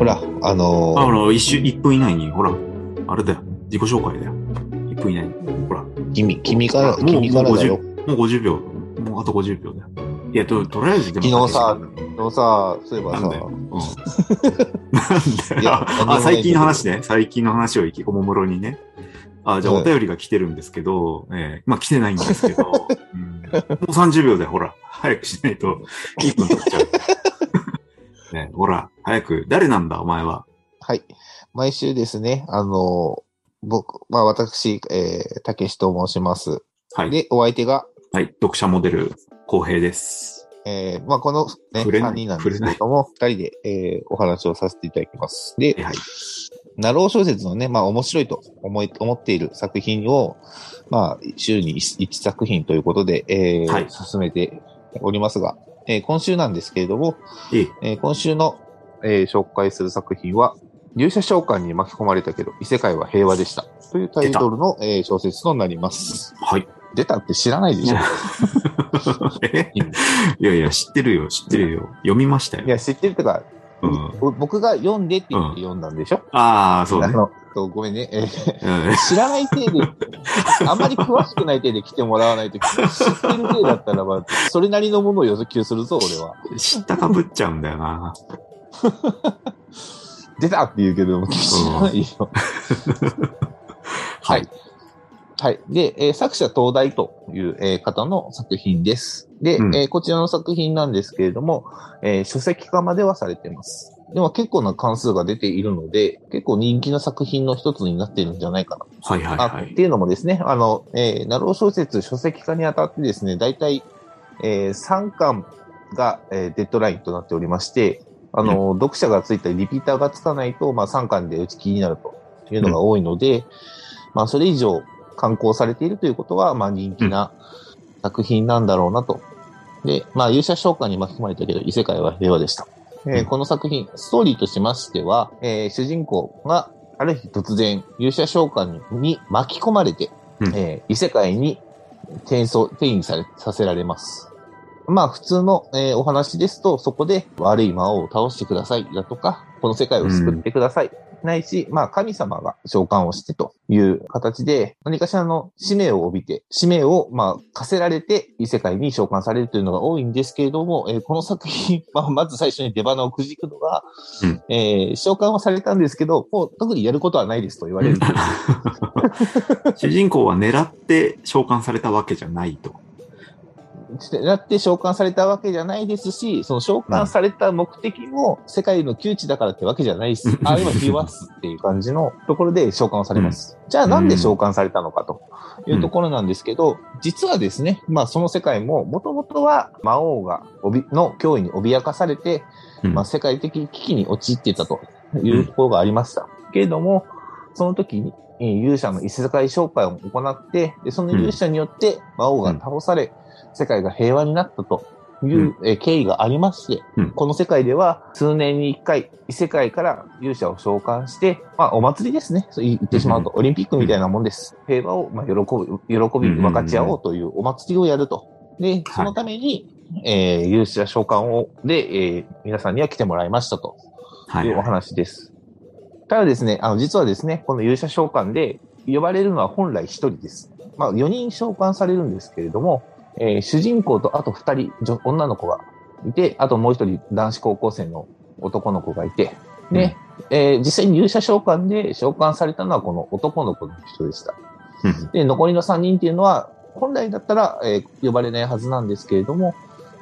ほら、あのあ、ほら、一瞬、一分以内に、ほら、あれだよ。自己紹介だよ。一分以内に。ほら。ー君、君から、もう君からだよ。もう50秒。もうあと50秒だよ。いや、と、とりあえず昨日さ、昨日さ、そういえばさなんだ、よ。うん。なんいやだよ。あ、最近の話ね。最近の話をいきこもむろにね。あ、じゃあはいお便りが来てるんですけど、ええまあ来てないんですけど、うん、もう30秒でほら、早くしないと1分取っちゃう。ね、ほら、早く、誰なんだ、お前は。はい。毎週ですね、あの、僕、まあ私、えー、たけしと申します。はい。で、お相手が、はい、読者モデル、公平です。えー、まあこのね、触れない3人なんですけれども、2人で、えー、お話をさせていただきます。で、はい。ナロー小説のね、まあ面白いと思い、思っている作品を、まあ、週に 1, 作品ということで、えーはい進めておりますが、えー今週なんですけれども、ええ、えー今週の、えー紹介する作品は、勇者召喚に巻き込まれたけど、異世界は平和でした。というタイトルの、えー小説となります。はい。出たって知らないでしょ え？いやいや、知ってるよ、知ってるよ。読みましたよ。いや、知ってるとか、うん。ぼ僕が読んでって言って読んだんでしょ、ああ、そうね。あの、とごめんね、知らない体で、あんまり詳しくない体で来てもらわないと、知ってる体だったらば、それなりのものを要求するぞ、俺は。知ったかぶっちゃうんだよな。出たって言うけど、知らないよ。はい。はい。で、えー作者東大という、えー方の作品です。で、うんえーこちらの作品なんですけれども、えー書籍化まではされています。でも結構な関数が出ているので、結構人気の作品の一つになっているんじゃないかなはいはいあはい。っていうのもですね、あの、えー、ナロー小説書籍化にあたってですね、大体、えー、3巻が、えーデッドラインとなっておりまして、あの、読者がついたりリピーターがつかないと、まあ3巻で打ち切りになるというのが多いので、まあそれ以上刊行されているということは、まあ人気な作品なんだろうなと。で、まあ勇者召喚に巻き込まれたけど、異世界は平和でした。えーうんこの作品、ストーリーとしましては、えー主人公がある日突然、勇者召喚に巻き込まれて、うんえー異世界に転送、転移され、させられます。まあ普通の、えーお話ですと、そこで悪い魔王を倒してくださいだとか、この世界を救ってください。ないし、まあ神様が召喚をしてという形で、何かしらの使命を帯びて、使命をまあ課せられて異世界に召喚されるというのが多いんですけれども、えーこの作品、まあまず最初に出花をくじくのが、うんえー召喚はされたんですけど、もう特にやることはないですと言われる。主人公は狙って召喚されたわけじゃないと。なって召喚されたわけじゃないですし、その召喚された目的も世界の窮地だからってわけじゃないです。うんあ、今平和っすっていう感じのところで召喚をされます。じゃあなんで召喚されたのかというところなんですけど、実はですね、まあその世界ももともとは魔王がおびの脅威に脅かされて、うんまあ世界的危機に陥っていたというところがありました。けれども、その時にえー勇者の異世界紹介を行って、でその勇者によって魔王が倒され、世界が平和になったという、えー経緯がありまして、うんこの世界では数年に一回異世界から勇者を召喚して、まあお祭りですね。そう言ってしまうと、オリンピックみたいなもんです。平和を、まあ、喜ぶ、喜び分かち合おうというお祭りをやると。で、そのために、えー勇者召喚を、で、えー皆さんには来てもらいましたと。おはいいうはい。話です。ただですね、あの、実はですね、この勇者召喚で呼ばれるのは本来一人です。まあ、4人召喚されるんですけれども、えー主人公とあと2人女、女の子がいて、あともう一人男子高校生の男の子がいて、で、えー実際に勇者召喚で召喚されたのはこの男の子の人でした。うんで、残りの3人っていうのは、本来だったら、えー呼ばれないはずなんですけれども、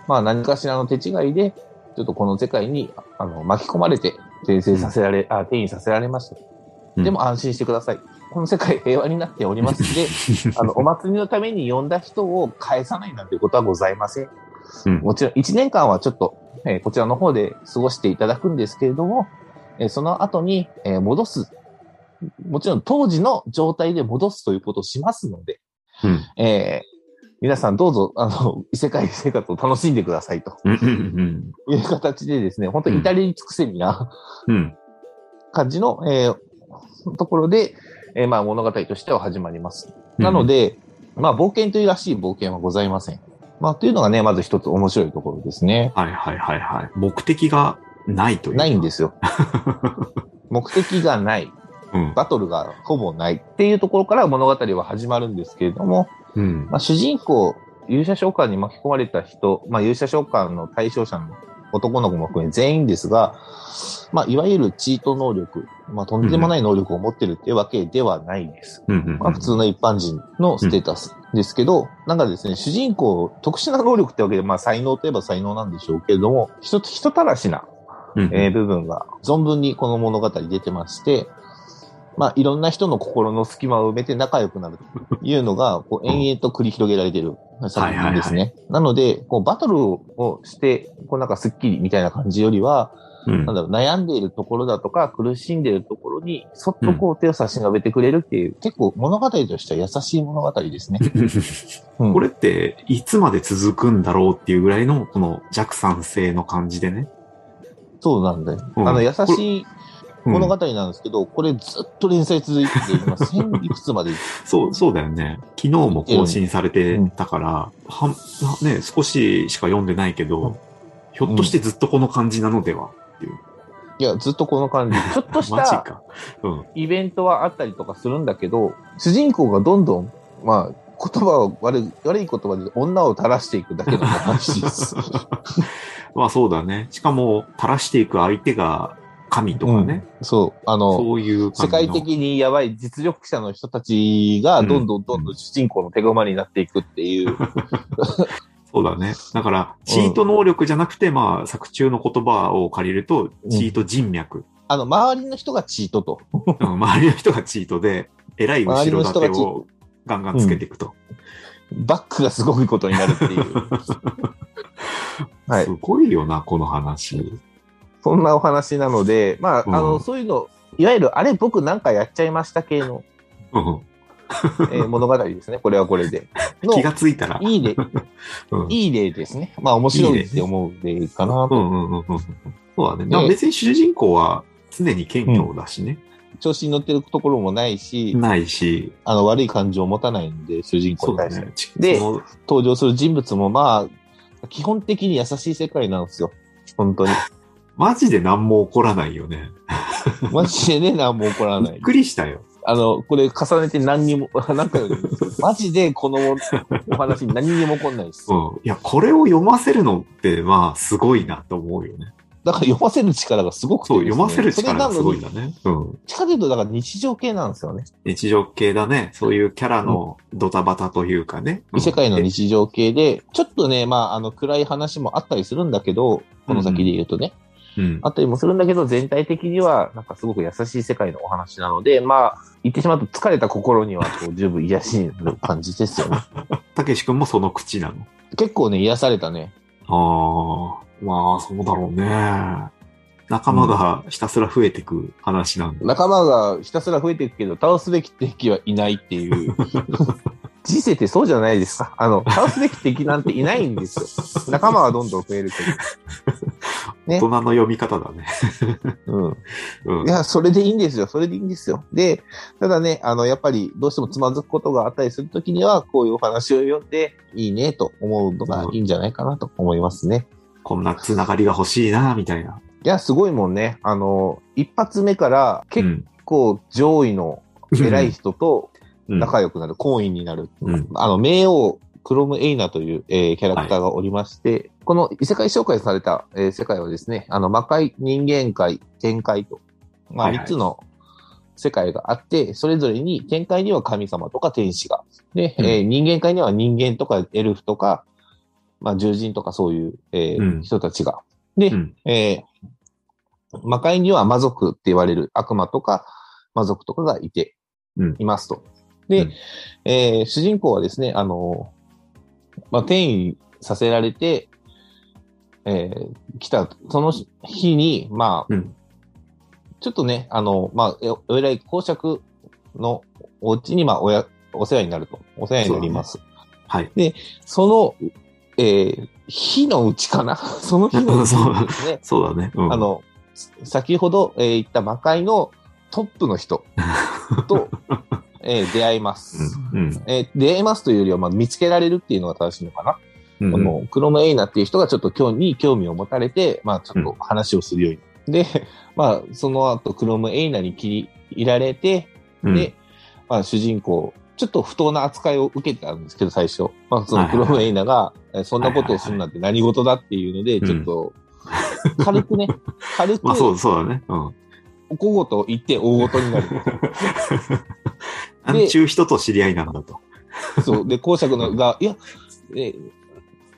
まあ何かしらの手違いで、ちょっとこの世界にあの巻き込まれて、転生させられ、あ、転移させられました。うんでも安心してください。この世界平和になっておりますので、あの、お祭りのために呼んだ人を返さないなんてことはございません。うんもちろん、1年間はちょっと、えーこちらの方で過ごしていただくんですけれども、えーその後に、えー戻す。もちろん当時の状態で戻すということをしますので、うんえー皆さんどうぞ、あの、異世界生活を楽しんでくださいという形でですね、本当に至れり尽くせりな。感じの、えーところで、えーまあ物語としては始まります。なので、まあ冒険というらしい冒険はございません。まあ、というのがね、まず一つ面白いところですね。はいはいはいはい。目的がないという。ないんですよ。目的がない。うん。バトルがほぼないっていうところから物語は始まるんですけれども、うん。まあ、主人公、勇者召喚に巻き込まれた人、まあ、勇者召喚の対象者の男の子も含め全員ですが、まあ、いわゆるチート能力、まあ、とんでもない能力を持ってるってわけではないです。うんうんうん。まあ、普通の一般人のステータスですけど、なんかですね、主人公、特殊な能力ってわけで、まあ、才能といえば才能なんでしょうけれども、人、人たらしな、うんえー部分が存分にこの物語出てまして、まあ、いろんな人の心の隙間を埋めて仲良くなるというのが、こう、延々と繰り広げられている作品ですね。なので、こう、バトルをして、こう、なんかスッキリみたいな感じよりは、うんなんだろう、悩んでいるところだとか、苦しんでいるところに、そっとこう手を差し伸べてくれるっていう、結構物語としては優しい物語ですね。うんこれって、いつまで続くんだろうっていうぐらいの、この弱酸性の感じでね。そうなんだよ。うんあの、優しいうん物語なんですけど、これずっと連載続いてて、今、1000いくつまで？そう、そうだよね。昨日も更新されてたから、はん、ね、少ししか読んでないけど、うんひょっとしてずっとこの感じなのでは、いや、ずっとこの感じ。ちょっとしたマジか。うん。イベントはあったりとかするんだけど、主人公がどんどん、まあ、言葉を悪い、悪い言葉で女を垂らしていくだけの話です。まあそうだね。しかも、垂らしていく相手が神とかね。そう。あの、そういう世界的にやばい実力者の人たちが、どんどんどんどん主人公の手駒になっていくっていう。そうだね。だから、チート能力じゃなくて、まあ、作中の言葉を借りると、チート人脈。あの、周りの人がチートと。うん周りの人がチートで、偉い後ろ盾をガンガンつけていくと。バックがすごいことになるっていう。はいす。ごいよな、この話。そんなお話なので、まあ、うんあの、そういうの、いわゆる、あれ僕なんかやっちゃいました系の、うんえー物語ですね。これはこれで。の気がついたら。いい例、うんいい例ですね。まあ面白いって思う例かなと。うんうんうんうん。そうだね。だから別に主人公は常に謙虚だしね。調子に乗ってるところもないし、ないし、あの悪い感情を持たないんで、主人公に対して。ね。ちで登場する人物もまあ、基本的に優しい世界なんですよ。本当に。マジで何も起こらないよね。マジでね、何も起こらないびっ。くりしたよ。あの、これ重ねて何にも、何回も言うんですけど、マジでこのお話に何にも起こんないです。うん。いや、これを読ませるのって、まあ、すごいなと思うよね。だから読ませる力がすごくてそう、読ませる力がすごいんだね。うん。地下というと、だから日常系なんですよね。日常系だね。そういうキャラのドタバタというかね。うん異世界の日常系で、ちょっとね、まあ、あの、暗い話もあったりするんだけど、この先で言うとね、うん。あったりもするんだけど、全体的には、なんかすごく優しい世界のお話なので、まあ、言ってしまうと疲れた心には、こう、十分癒しの感じですよね。たけし君もその口なの？結構ね、癒されたね。ああ、まあ、そうだろうね。仲間がひたすら増えてく話なんだ。仲間がひたすら増えていくけど、倒すべき敵はいないっていう。人生ってそうじゃないですか。あの、倒すべき敵なんていないんですよ。仲間はどんどん増えるけ ね大人の読み方だね。ど。うん。うんい。や、それでいいんですよ。それでいいんですよ。で、ただね、あの、やっぱりどうしてもつまずくことがあったりするときには、こういうお話を読んで、いいねと思うのがいいんじゃないかなと思いますね。こんなつながりが欲しいな、みたいな。いや、すごいもんね。あの、一発目から結構上位の偉い人とうん仲良くなる、好意になる。うん。あの、冥王、クロムエイナという、えーキャラクターがおりまして、この異世界紹介された、えー世界はですね、あの、魔界、人間界、天界と、まあ、はいはい。三つの世界があって、それぞれに、天界には神様とか天使が、で、うん。えー人間界には人間とかエルフとか、まあ、獣人とかそういう、えーうん。人たちが。で、うん。えー魔界には魔族って言われる悪魔とか魔族とかがいて、うん。いますと。で、うんえー主人公はですね、あの、まあ、転移させられて、えー来た、その日に、まあ、うんちょっとね、あの、まあ、えお偉い公爵のお家に、まあ、おや、お世話になると。お世話になります。はい。その、えー日のうちかな？その日のうちにですね、そうだね。うんあ、の、先ほど、えー言った魔界のトップの人と、えー出会います。うん。うん。えー出会いますというよりは、まあ、見つけられるっていうのが正しいのかな。うんこのクロムエイナっていう人がちょっと興味に興味を持たれて、まあちょっと話をするように。で、まあその後クロムエイナに切り入られて、うんで、まあ主人公、ちょっと不当な扱いを受けたんですけど、最初。まあそのクロムエイナが、えそんなことをするなんて何事だっていうので、ちょっと、軽くね、軽く、まあそう、そうだね。うん。小言と言って大事になる。なんちゅう人と知り合いなんだと。そう。で、公爵のが、いや、え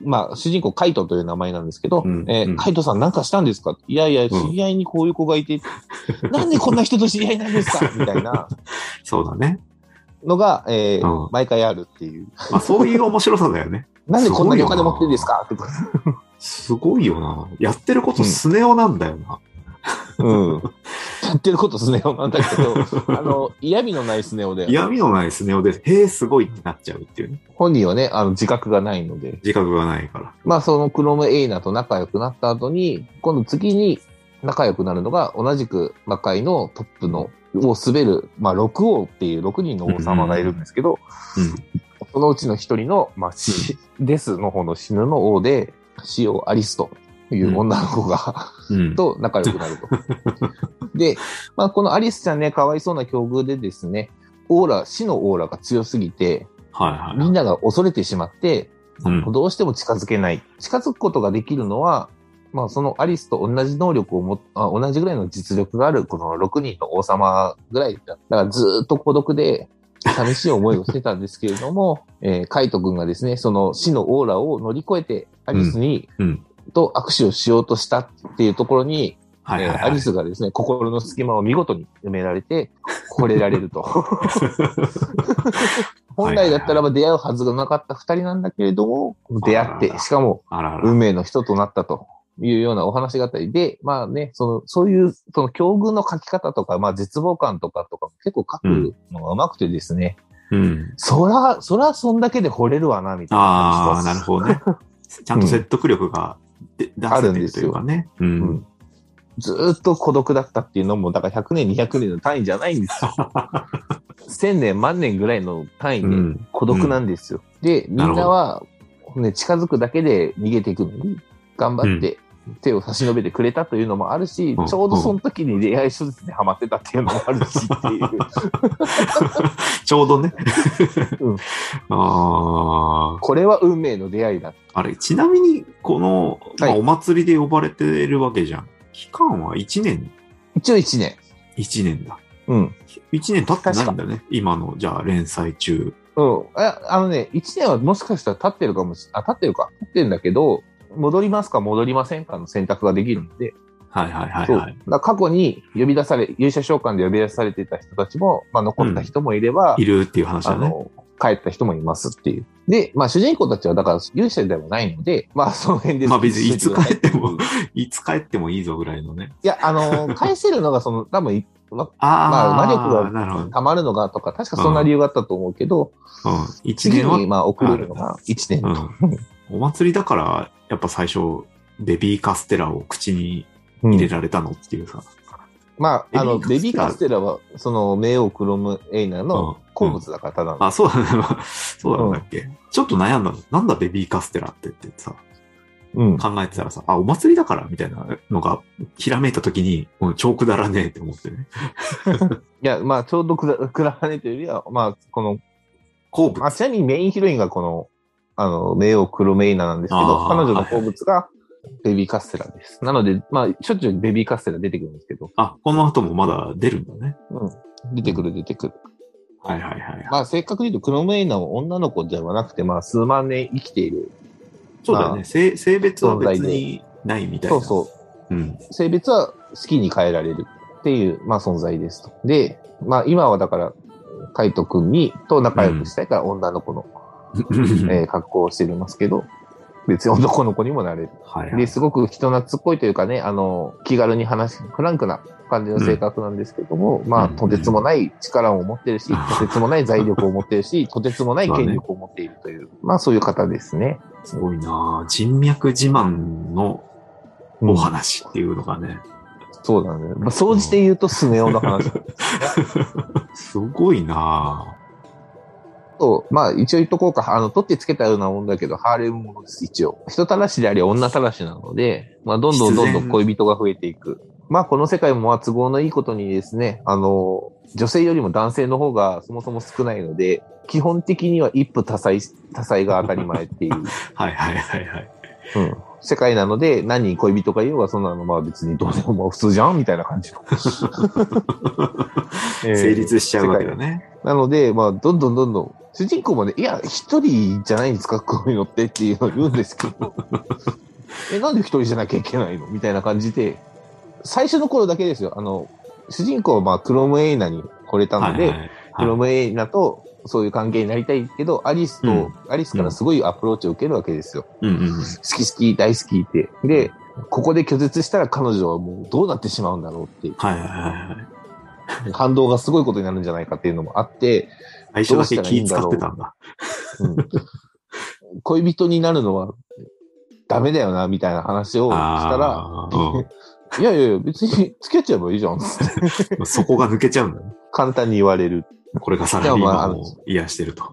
まあ、主人公、カイトという名前なんですけど、うんうんえーカイトさんなんかしたんですか？いやいや、知り合いにこういう子がいて、なんでこんな人と知り合いなんですか？みたいなそうだね。のが、えーうん毎回あるっていう。まあそういう面白さだよね。なんでこんなにお金持ってるんですか？ってすごいよな。やってることスネ夫なんだよな。うん。やってることスネ夫なんだけど、あの、嫌味のないスネ夫で、嫌味のないスネ夫で、へえ、すごいってなっちゃうっていうね。本人はね、あの、自覚がないので、自覚がないから。まあ、そのクロムエイナと仲良くなった後に、今度次に仲良くなるのが、同じく魔界のトップの、を滑る、まあ、六王っていう6人の王様がいるんですけど、そのうちの一人の、まあ、死デスの方の死ぬの王で、シオ・アリスという女の子が、うん。うん。と仲良くなると。で、まあ、このアリスちゃんね、かわいそうな境遇でですね、オーラ、死のオーラが強すぎて、はいはい。みんなが恐れてしまって、うん。どうしても近づけない。近づくことができるのは、まあそのアリスと同じ能力をもあ、同じぐらいの実力があるこの6人の王様ぐらいだ。だからずーっと孤独で寂しい思いをしてたんですけれども、えーカイト君がですね、その死のオーラを乗り越えてアリスに、うん。と握手をしようとしたっていうところに、はいはい、えーアリスがですね、心の隙間を見事に埋められて、惚れられると。本来だったらば出会うはずがなかった二人なんだけれども、出会って、しかも。運命の人となったというようなお話があったりで、まあね、その、そういう、その境遇の書き方とか、まあ絶望感とかとか結構書くのが上手くてですね、うん。そら、そらそんだけで惚れるわな、みたいなああ、なるほどね。ちゃんと説得力がで出せてるというかね。ううんん。ずーっと孤独だったっていうのも、だから100年、200年の単位じゃないんですよ。1000年、万年ぐらいの単位でうん。孤独なんですよ。で、みんなは、ね、近づくだけで逃げていくのに、頑張って手を差し伸べてくれたというのもあるし、うんちょうどその時に恋愛小説にハマってたっていうのもあるしっていう。ちょうどね。うんああ。これは運命の出会いだ。あれ、ちなみに、この、まあ、はいお祭りで呼ばれてるわけじゃん。期間は1年一応1年。?1 年だ。うん。1年経ってないんだね。今の、じゃあ、連載中。うん。ああのね、1年はもしかしたら経ってるかもしあ、経ってるか。経ってるんだけど、戻りますか戻りませんかの選択ができるので、はいはいはい。はい。だ過去に呼び出され、勇者召喚で呼び出されていた人たちも、まあ残った人もいれば、いるっていう話だね。帰った人もいますっていう。で、まあ主人公たちはだから勇者ではないので、まあその辺で。まあ別にいつ帰っても いつ帰ってもいいぞぐらいのね。いや、あの、返せるのがその、多分い、まあ魔力が。溜まるのがとか、確かそんな理由があったと思うけど、うん。1次年は？にまあ送れるのが1年と。お祭りだから、やっぱ最初、ベビーカステラを口にうん入れられたのっていうさ。まあ、あの、ベベビーカステラは、その、メオクロムエイナの好物だから、ただの。あ、そうだね。そうなんだっけ、ちょっと悩んだの。なんだベビーカステラってってさ、うん。考えてたらさ、あ、お祭りだからみたいなのが、ひらめいたときに、もう超くだらねえって思ってね。いや、まあ、ちょうどくら、くらはねというよりは、まあ、この、好物。あ、ちなみにメインヒロインがこの、あの、メオクロメイナなんですけど、彼女の好物がベビーカステラです。なので、まあ、しょっちゅうベビーカステラ出てくるんですけど、あ、この後もまだ出るんだね。うん。出てくる出てくる。はいはいはい。まあ、正確に言うと、クロメイナは女の子ではなくて、まあ、数万年生きている。そうだよね。まあ性性別は別にないみたいな。そうそう。う。うん。性別は好きに変えられるっていう、まあ、存在ですと。で、まあ、今はだから、カイト君に、と仲良くしたいから女の子の、えー格好をしてますけど、別に男の子にもなれる。はいはいで、すごく人懐っこいというかね、あの、気軽に話し、フランクな感じの性格なんですけども、まあ、うんとてつもない力を持ってるし、う んとてつもない財力を持ってるし、とてつもない権力を持っているという、まあ、そういう方ですね。すごいなぁ人脈自慢のお話っていうのがね。そうだね。まあ、総じて言うとスネ夫の話。すごいなと、まあ一応言っとこうか。あの、取ってつけたようなもんだけど、ハーレムものです、一応。人たらしであり女たらしなので、まあどんどんどんどん恋人が増えていく。まあこの世界もまあ都合のいいことにですね、あの、女性よりも男性の方がそもそも少ないので、基本的には一夫多妻、多妻が当たり前っていう。はいはいはいはい。うん。世界なので、何人恋人がいようが、そんなのまあ別にどうでもまあ普通じゃん？みたいな感じの。えー成立しちゃうわけだね。なので、まあ、どんどんどんどん、主人公もね、いや、一人じゃないんですか、こういうのってっていうのを言うんですけど、え、なんで一人じゃなきゃいけないの？みたいな感じで、最初の頃だけですよ。あの、主人公はまあ、クロムエイナに惚れたので、はいはいクロムエイナとそういう関係になりたいけど、アリスと、うんアリスからすごいアプローチを受けるわけですよ。うんうんうん。好き好き、大好きって。で、ここで拒絶したら彼女はもうどうなってしまうんだろうっていう、はいはいはいはい。反動がすごいことになるんじゃないかっていうのもあって、最初だけ気使ってたんだ。うん恋人になるのはダメだよな、みたいな話をしたら、あーいやいやいや、別に付き合っちゃえばいいじゃん。そこが抜けちゃうんだね。簡単に言われる。これがサラリーマンを癒してると。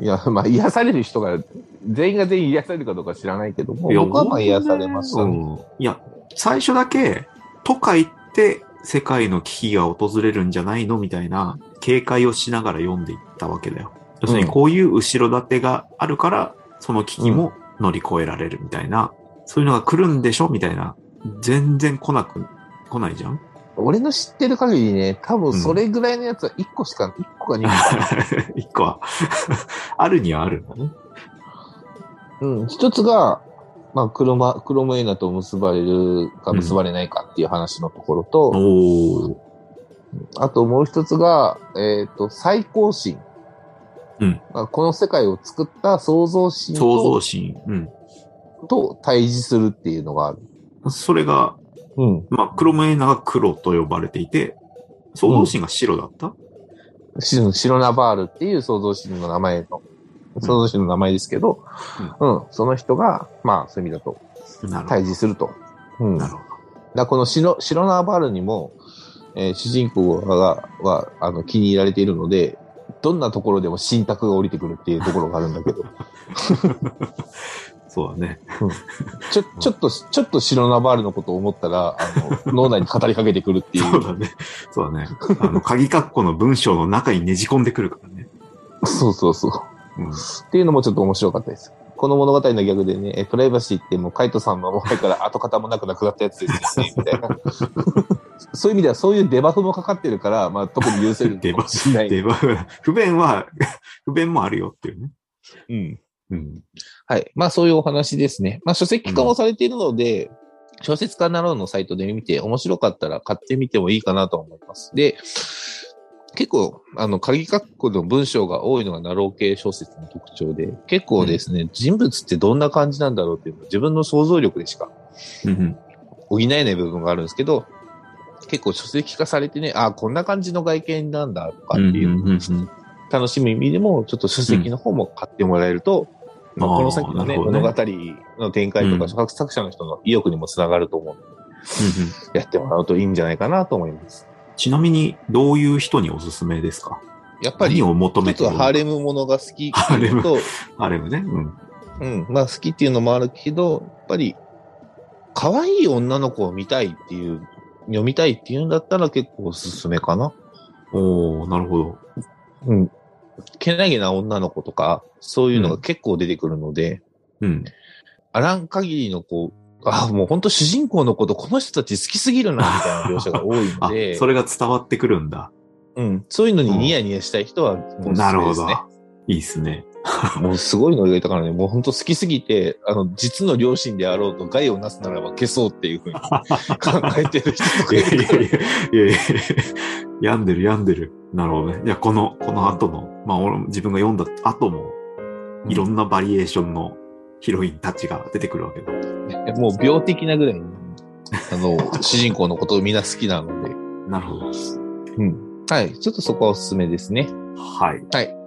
いや、まあ、癒される人が、全員が全員癒されるかどうか知らないけども、僕はまあ癒されましたね。うんいや、最初だけ、都会って世界の危機が訪れるんじゃないの？みたいな警戒をしながら読んでいったわけだよ。要するにこういう後ろ盾があるから、その危機も乗り越えられるみたいな、そういうのが来るんでしょみたいな。全然来なく、来ないじゃん？俺の知ってる限りね、多分それぐらいのやつは1個しか、1個か2個か。一個は、あるにはあるんだね。うん、一つが、まあ、クロマ、クロムエイナと結ばれるか結ばれないかっていう話のところと、おー。あともう一つが、えっ、と、最高神。うんまあこの世界を作った創造神創造と心。うん。と対峙するっていうのがある。それが、うん。まあ、クロムエイナが黒と呼ばれていて、創造心が白だった、シロシロナバールっていう創造神の名前の、創造神の名前ですけど、うん、その人が、まあ、そういう意味だと対峙すると。うん。ど。なるほらこのシロシロナバールにも、えー主人公が、は、あの、気に入られているので、どんなところでも信託が降りてくるっていうところがあるんだけど、ど。そうだね。ちょ、ちょっと、ちょっとシロナバールのことを思ったら、あの、脳内に語りかけてくるっていう。そうだね。そうだね。あの、鍵括弧の文章の中にねじ込んでくるからね。そうそうそう。うん。っていうのもちょっと面白かったです。この物語の逆でね、えプライバシーってもうカイトさんの前から跡形もなくなくなったやつですよね、みたいな。そういう意味ではそういうデバフもかかってるから、まあ特に許せるかもしれない。で、まあ不便は、不便もあるよっていうね。うん。うん。はい。まあそういうお話ですね。まあ書籍化もされているので、小説家なろうのサイトで見て面白かったら買ってみてもいいかなと思います。で、結構、あの、鍵括弧の文章が多いのがナロー系小説の特徴で、結構ですね、人物ってどんな感じなんだろうっていうのは自分の想像力でしかうん。補えない部分があるんですけど、結構書籍化されてね、あこんな感じの外見なんだとかっていう、うんうんうん楽しむ意味でも、ちょっと書籍の方も買ってもらえると、まあ、あーこの先のねね物語の展開とか、うん作者の人の意欲にもつながると思うので。うんうんやってもらうといいんじゃないかなと思います。ちなみに、どういう人におすすめですか？やっぱり、何を求めるの？ハーレムものが好きっていうのと、ハーレムね。うん。うん、まあ好きっていうのもあるけど、やっぱり、可愛い女の子を見たいっていう、読みたいっていうんだったら結構おすすめかな。おー、なるほど。うん。けなげな女の子とか、そういうのが結構出てくるので、うん。あらん限りのこう、あ、もう本当主人公のことこの人たち好きすぎるな、みたいな描写が多いあので、それが伝わってくるんだ。うん。そういうのにニヤニヤしたい人は、ねなるほど。いいっすね。もうすごいのを描いたからね、もう本当好きすぎて、あの、実の両親であろうと害をなすならば消そうっていうふうに 考えてる人とかいいやいやい。やいやいや病んでる病んでる。なるほどね。いや、この、この後の、まあ、俺も自分が読んだ後も、いろんなバリエーションのヒロインたちが出てくるわけだ。もう病的なぐらいに、あの、主人公のことをみんな好きなので、なるほど。うん。はい。ちょっとそこはおすすめですね。はい。はい。